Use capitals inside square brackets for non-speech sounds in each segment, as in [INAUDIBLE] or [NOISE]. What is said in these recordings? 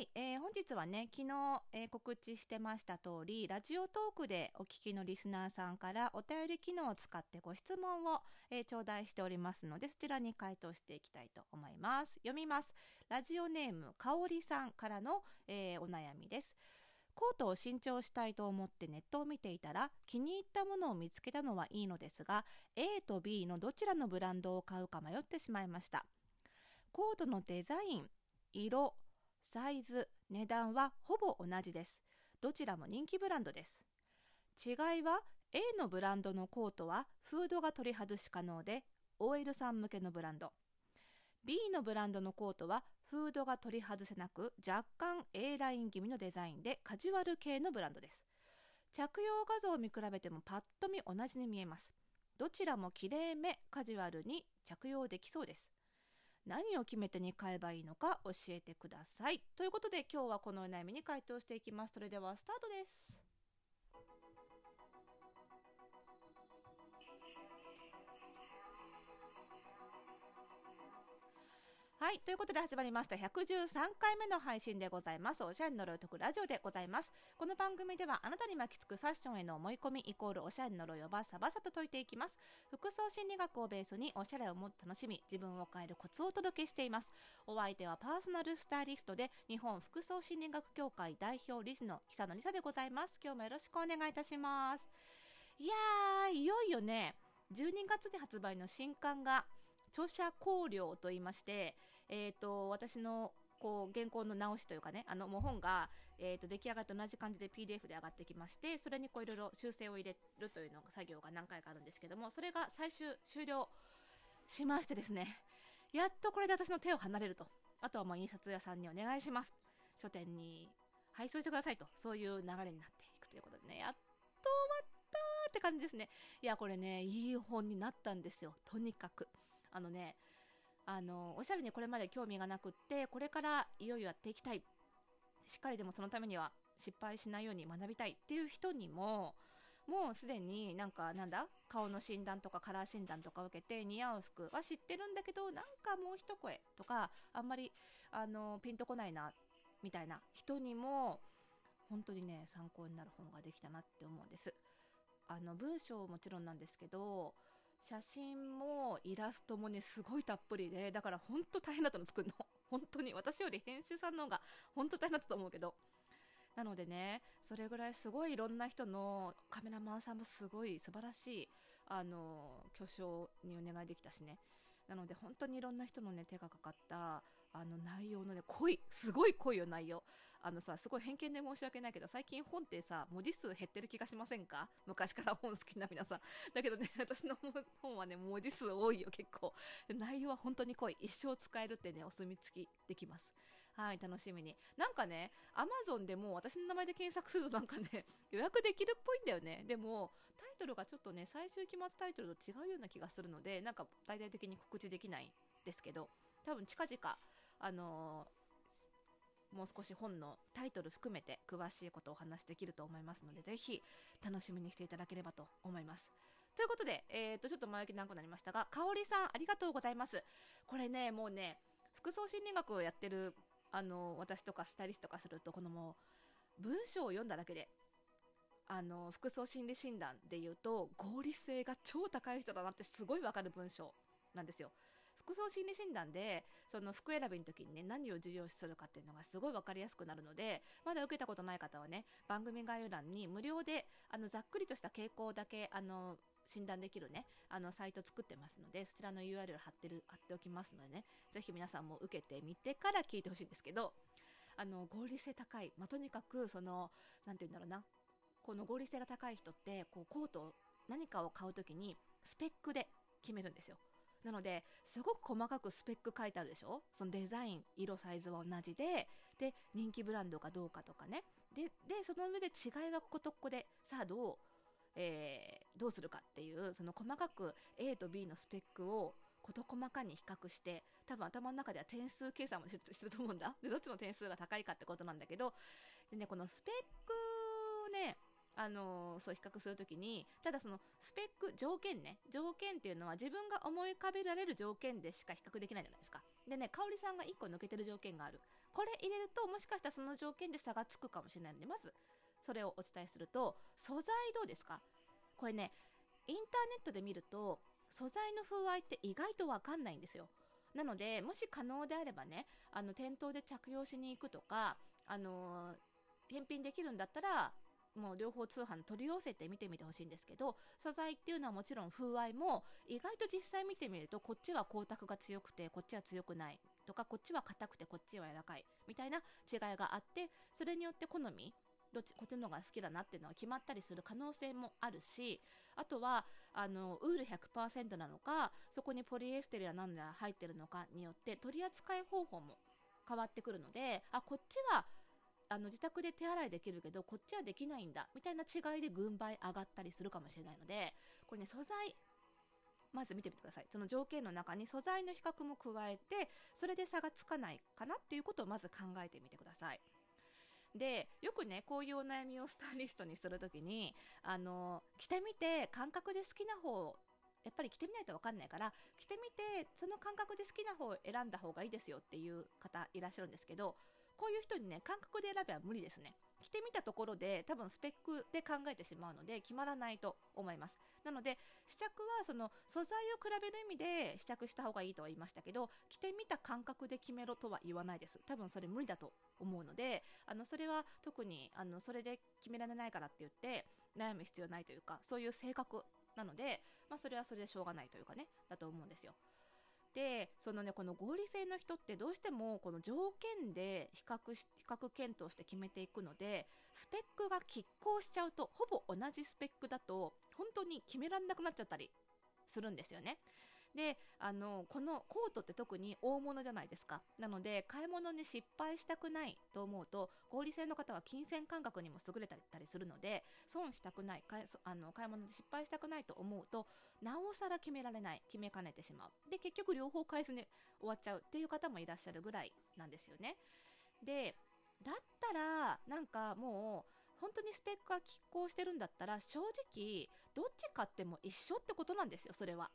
はい、えー本日はね、昨日、えー告知してました通り、ラジオトークでお聞きのリスナーさんからお便り機能を使ってご質問を、えー頂戴しておりますので、そちらに回答していきたいと思います。読みます。ラジオネーム、かおりさんからの、えーお悩みです。コートを新調したいと思ってネットを見ていたら気に入ったものを見つけたのはいいのですが A と B のどちらのブランドを買うか迷ってしまいましたコートのデザイン色サイズ値段はほぼ同じです。どちらも人気ブランドです。違いは A のブランドのコートはフードが取り外し可能で OL さん向けのブランド。B のブランドのコートはフードが取り外せなく若干 A ライン気味のデザインでカジュアル系のブランドです。着用画像を見比べてもパッと見同じに見えます。どちらも綺麗めカジュアルに着用できそうです。何を決め手に買えばいいのか教えてください。ということで今日はこのお悩みに回答していきます。それではスタートです。はい。ということで始まりました113回目の配信でございます。おしゃれに呪いを解くラジオでございます。この番組ではあなたに巻きつくファッションへの思い込みイコールおしゃれに呪いをバッサバサと解いていきます。服装心理学をベースにおしゃれをもっと楽しみ、自分を変えるコツをお届けしています。お相手はパーソナルスタイリストで日本服装心理学協会代表理事の久野里沙でございます。今日もよろしくお願いいたします。いやー、いよいよね、12月に発売の新刊が著者考慮と言いまして、えー、と私のこう原稿の直しというかねあのもう本が、えー、と出来上がって同じ感じで PDF で上がってきましてそれにこういろいろ修正を入れるというのが作業が何回かあるんですけどもそれが最終終了しましてですねやっとこれで私の手を離れると。あとはもう印刷屋さんにお願いします。書店に配送してくださいと。そういう流れになっていくということでねやっと終わったって感じですね。いやこれねいい本になったんですよ。とにかく。あのねあのおしゃれにこれまで興味がなくってこれからいよいよやっていきたいしっかりでもそのためには失敗しないように学びたいっていう人にももうすでになんかなんだ顔の診断とかカラー診断とか受けて似合う服は知ってるんだけどなんかもう一声とかあんまりあのピンとこないなみたいな人にも本当にね参考になる本ができたなって思うんです。あの文章もちろんなんですけど写真もイラストもねすごいたっぷりでだから本当大変だったの作るの。本当に私より編集さんの方が本当大変だったと思うけど。なのでねそれぐらいすごいいろんな人のカメラマンさんもすごい素晴らしいあの巨匠にお願いできたしね。なので本当にいろんな人のね手がかかったあの内容のね濃いすごい濃いよ内容。あのさすごい偏見で申し訳ないけど最近本ってさ文字数減ってる気がしませんか？昔から本好きな皆さん。[LAUGHS] だけどね私の本はね文字数多いよ結構。内容は本当に濃い。一生使えるってねお墨付きできます。はい楽しみに。なんかねアマゾンでも私の名前で検索するとなんかね [LAUGHS] 予約できるっぽいんだよね。でもタイトルがちょっとね最終決まったタイトルと違うような気がするのでなんか大々的に告知できないですけど多分近々あのーもう少し本のタイトル含めて詳しいことをお話しできると思いますのでぜひ楽しみにしていただければと思います。ということで、えー、とちょっと前置き長くなりましたが香織さんありがとうございます。これねもうね服装心理学をやってるあの私とかスタイリストとかするとこのもう文章を読んだだけであの服装心理診断でいうと合理性が超高い人だなってすごいわかる文章なんですよ。服装心理診断でその服選びの時にね何を重要視するかっていうのがすごい分かりやすくなるのでまだ受けたことない方はね番組概要欄に無料であのざっくりとした傾向だけあの診断できるねあのサイト作ってますのでそちらの URL 貼ってる貼っておきますのでねぜひ皆さんも受けてみてから聞いてほしいんですけどあの合理性高い、まあ、とにかくそのなんて言うんだろうなこの合理性が高い人ってこうコートを何かを買う時にスペックで決めるんですよ。なのですごく細かくスペック書いてあるでしょ？そのデザイン色サイズは同じでで人気ブランドかどうかとかね。ででその上で違いはこことここでさあどう、えーどうするかっていうその細かく A と B のスペックを事細かに比較して多分頭の中では点数計算もしてると思うんだ。でどっちの点数が高いかってことなんだけど。でねこのスペックあのそう比較するときにただそのスペック条件ね条件っていうのは自分が思い浮かべられる条件でしか比較できないじゃないですか。でね香織さんが1個抜けてる条件がある。これ入れるともしかしたらその条件で差がつくかもしれないのでまずそれをお伝えすると素材どうですか。これねインターネットで見ると素材の風合いって意外とわかんないんですよ。なのでもし可能であればねあの店頭で着用しに行くとかあの返品できるんだったらもう両方通販取り寄せて見てみてほしいんですけど素材っていうのはもちろん風合いも意外と実際見てみるとこっちは光沢が強くてこっちは強くないとかこっちは硬くてこっちは柔らかいみたいな違いがあってそれによって好みどっちこっちの方が好きだなっていうのは決まったりする可能性もあるしあとはあのウール100%なのかそこにポリエステルや何なら入ってるのかによって取り扱い方法も変わってくるのであこっちはあの自宅で手洗いできるけどこっちはできないんだみたいな違いで軍配上がったりするかもしれないのでこれね素材まず見てみてください。その条件の中に素材の比較も加えてそれで差がつかないかなっていうことをまず考えてみてください。でよくねこういうお悩みをスタイリストにするときにあの着てみて感覚で好きな方やっぱり着てみないと分かんないから着てみてその感覚で好きな方を選んだ方がいいですよっていう方いらっしゃるんですけどこういう人にね感覚で選べば無理ですね。着てみたところで多分スペックで考えてしまうので決まらないと思います。なので試着はその素材を比べる意味で試着した方がいいとは言いましたけど着てみた感覚で決めろとは言わないです。多分それ無理だと思うのであのそれは特にあのそれで決められないからって言って悩む必要ないというかそういう性格なので、まあ、それはそれでしょうがないというかねだと思うんですよ。でそのねこの合理性の人ってどうしてもこの条件で比較し比較検討して決めていくのでスペックが拮抗しちゃうとほぼ同じスペックだと本当に決めらんなくなっちゃったりするんですよね。であのこのコートって特に大物じゃないですか。なので買い物に失敗したくないと思うと合理性の方は金銭感覚にも優れたりするので損したくない買いあの買い物で失敗したくないと思うとなおさら決められない決めかねてしまう。で結局両方買えずに終わっちゃうっていう方もいらっしゃるぐらいなんですよね。でだったらなんかもう本当にスペックが拮抗してるんだったら正直どっち買っても一緒ってことなんですよそれは。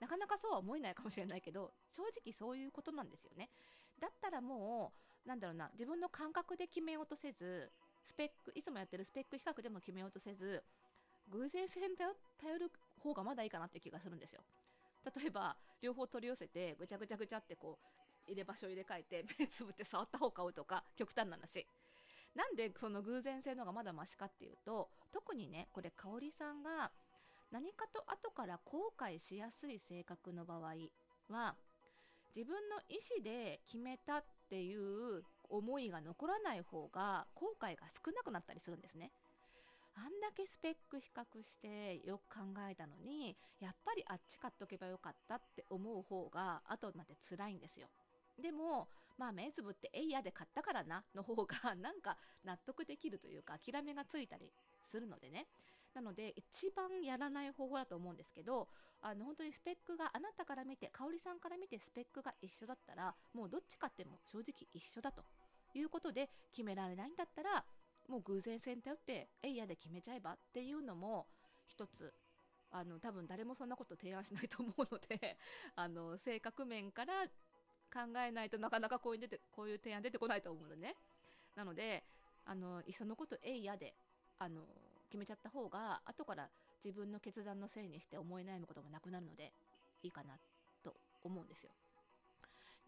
なかなかそうは思えないかもしれないけど正直そういうことなんですよね。だったらもうなんだろうな自分の感覚で決めようとせずスペックいつもやってるスペック比較でも決めようとせず偶然性に頼る方がまだいいかなっていう気がするんですよ。例えば両方取り寄せてぐちゃぐちゃぐちゃってこう入れ場所を入れ替えて目つぶって触った方買うとか極端な話。なんでその偶然性のがまだマシかっていうと特にねこれ香織さんが何かと後から後悔しやすい性格の場合は自分の意思で決めたっていう思いが残らない方が後悔が少なくなったりするんですね。あんだけスペック比較してよく考えたのにやっぱりあっち買っとけばよかったって思う方が後になって辛いんですよ。でも、まあ目つぶってえいやで買ったからなの方がなんか納得できるというか諦めがついたりするのでね。なので一番やらない方法だと思うんですけどあの本当にスペックがあなたから見て香織さんから見てスペックが一緒だったらもうどっちかっても正直一緒だということで決められないんだったらもう偶然性に頼ってえいやで決めちゃえばっていうのも一つあの多分誰もそんなこと提案しないと思うのであの性格面から考えないとなかなかこういう出てこういう提案出てこないと思うのねなのであのいっそのことえいやであの決めちゃった方が後から自分の決断のせいにして思い悩むこともなくなるのでいいかなと思うんですよ。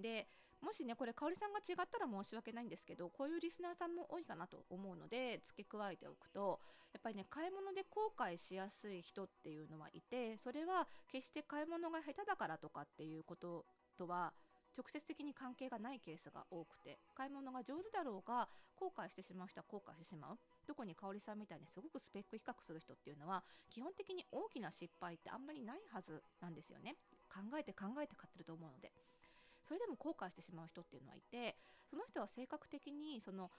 でもしねこれ香織さんが違ったら申し訳ないんですけどこういうリスナーさんも多いかなと思うので付け加えておくとやっぱりね買い物で後悔しやすい人っていうのはいてそれは決して買い物が下手だからとかっていうこととは直接的に関係がないケースが多くて買い物が上手だろうが後悔してしまう人は後悔してしまう。特に香織さんみたいにすごくスペック比較する人っていうのは基本的に大きな失敗ってあんまりないはずなんですよね。考えて考えて買ってると思うので。それでも後悔してしまう人っていうのはいてその人は性格的にその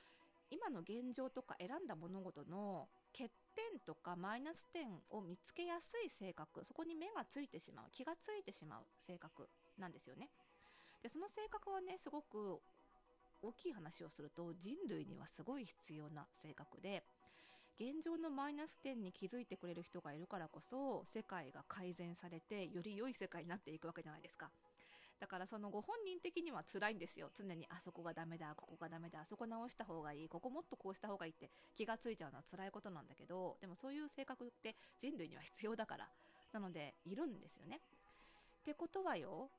今の現状とか選んだ物事の欠点とかマイナス点を見つけやすい性格そこに目がついてしまう気がついてしまう性格なんですよね。でその性格はねすごく大きい話をすると人類にはすごい必要な性格で現状のマイナス点に気づいてくれる人がいるからこそ世界が改善されてより良い世界になっていくわけじゃないですか。だからそのご本人的には辛いんですよ。常にあそこがダメだここがダメだあそこ直した方がいいここもっとこうした方がいいって気がついちゃうのは辛いことなんだけどでもそういう性格って人類には必要だからなのでいるんですよね。ってことはよ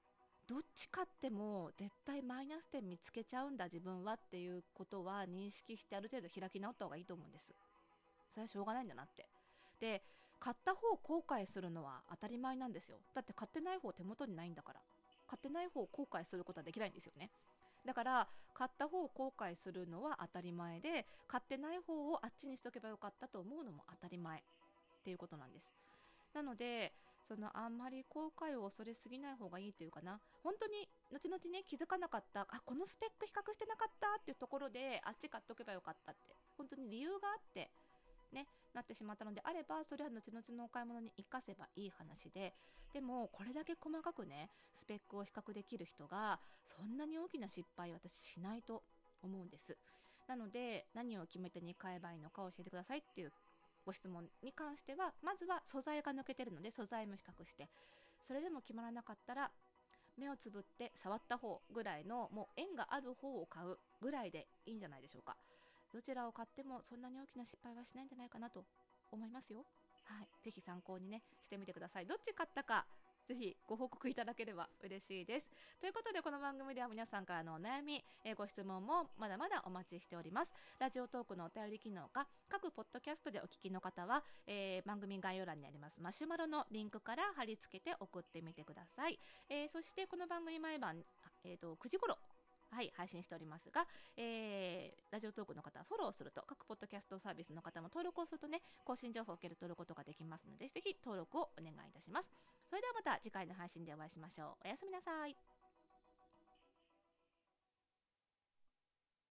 どっちかっても絶対マイナス点見つけちゃうんだ自分はっていうことは認識してある程度開き直った方がいいと思うんです。それはしょうがないんだなって。で買った方を後悔するのは当たり前なんですよ。だって買ってない方手元にないんだから。買ってない方を後悔することはできないんですよね。だから買った方を後悔するのは当たり前で買ってない方をあっちにしとけばよかったと思うのも当たり前っていうことなんです。なのでそのあんまり後悔を恐れすぎない方がいいというかな。本当に後々ね気づかなかったあこのスペック比較してなかったっていうところであっち買っとけばよかったって。本当に理由があってね、なってしまったのであればそれは後々のお買い物に生かせばいい話ででもこれだけ細かくねスペックを比較できる人がそんなに大きな失敗私しないと思うんです。なので何を決め手に買えばいいのか教えてくださいっていうご質問に関してはまずは素材が抜けてるので素材も比較してそれでも決まらなかったら目をつぶって触った方ぐらいのもう縁がある方を買うぐらいでいいんじゃないでしょうかどちらを買ってもそんなに大きな失敗はしないんじゃないかなと思いますよ。はい。ぜひ参考にね、してみてください。どっち買ったか、ぜひご報告いただければ嬉しいです。ということで、この番組では皆さんからのお悩み、えー、ご質問もまだまだお待ちしております。ラジオトークのお便り機能か、各ポッドキャストでお聞きの方は、えー、番組概要欄にありますマシュマロのリンクから貼り付けて送ってみてください。えー、そして、この番組毎晩、えっ、と、9時頃、はい、配信しておりますが、えー、ラジオトークの方はフォローすると、各ポッドキャストサービスの方も登録をするとね、更新情報を受け取ることができますので、ぜひ登録をお願いいたします。それではまた次回の配信でお会いしましょう。おやすみなさい。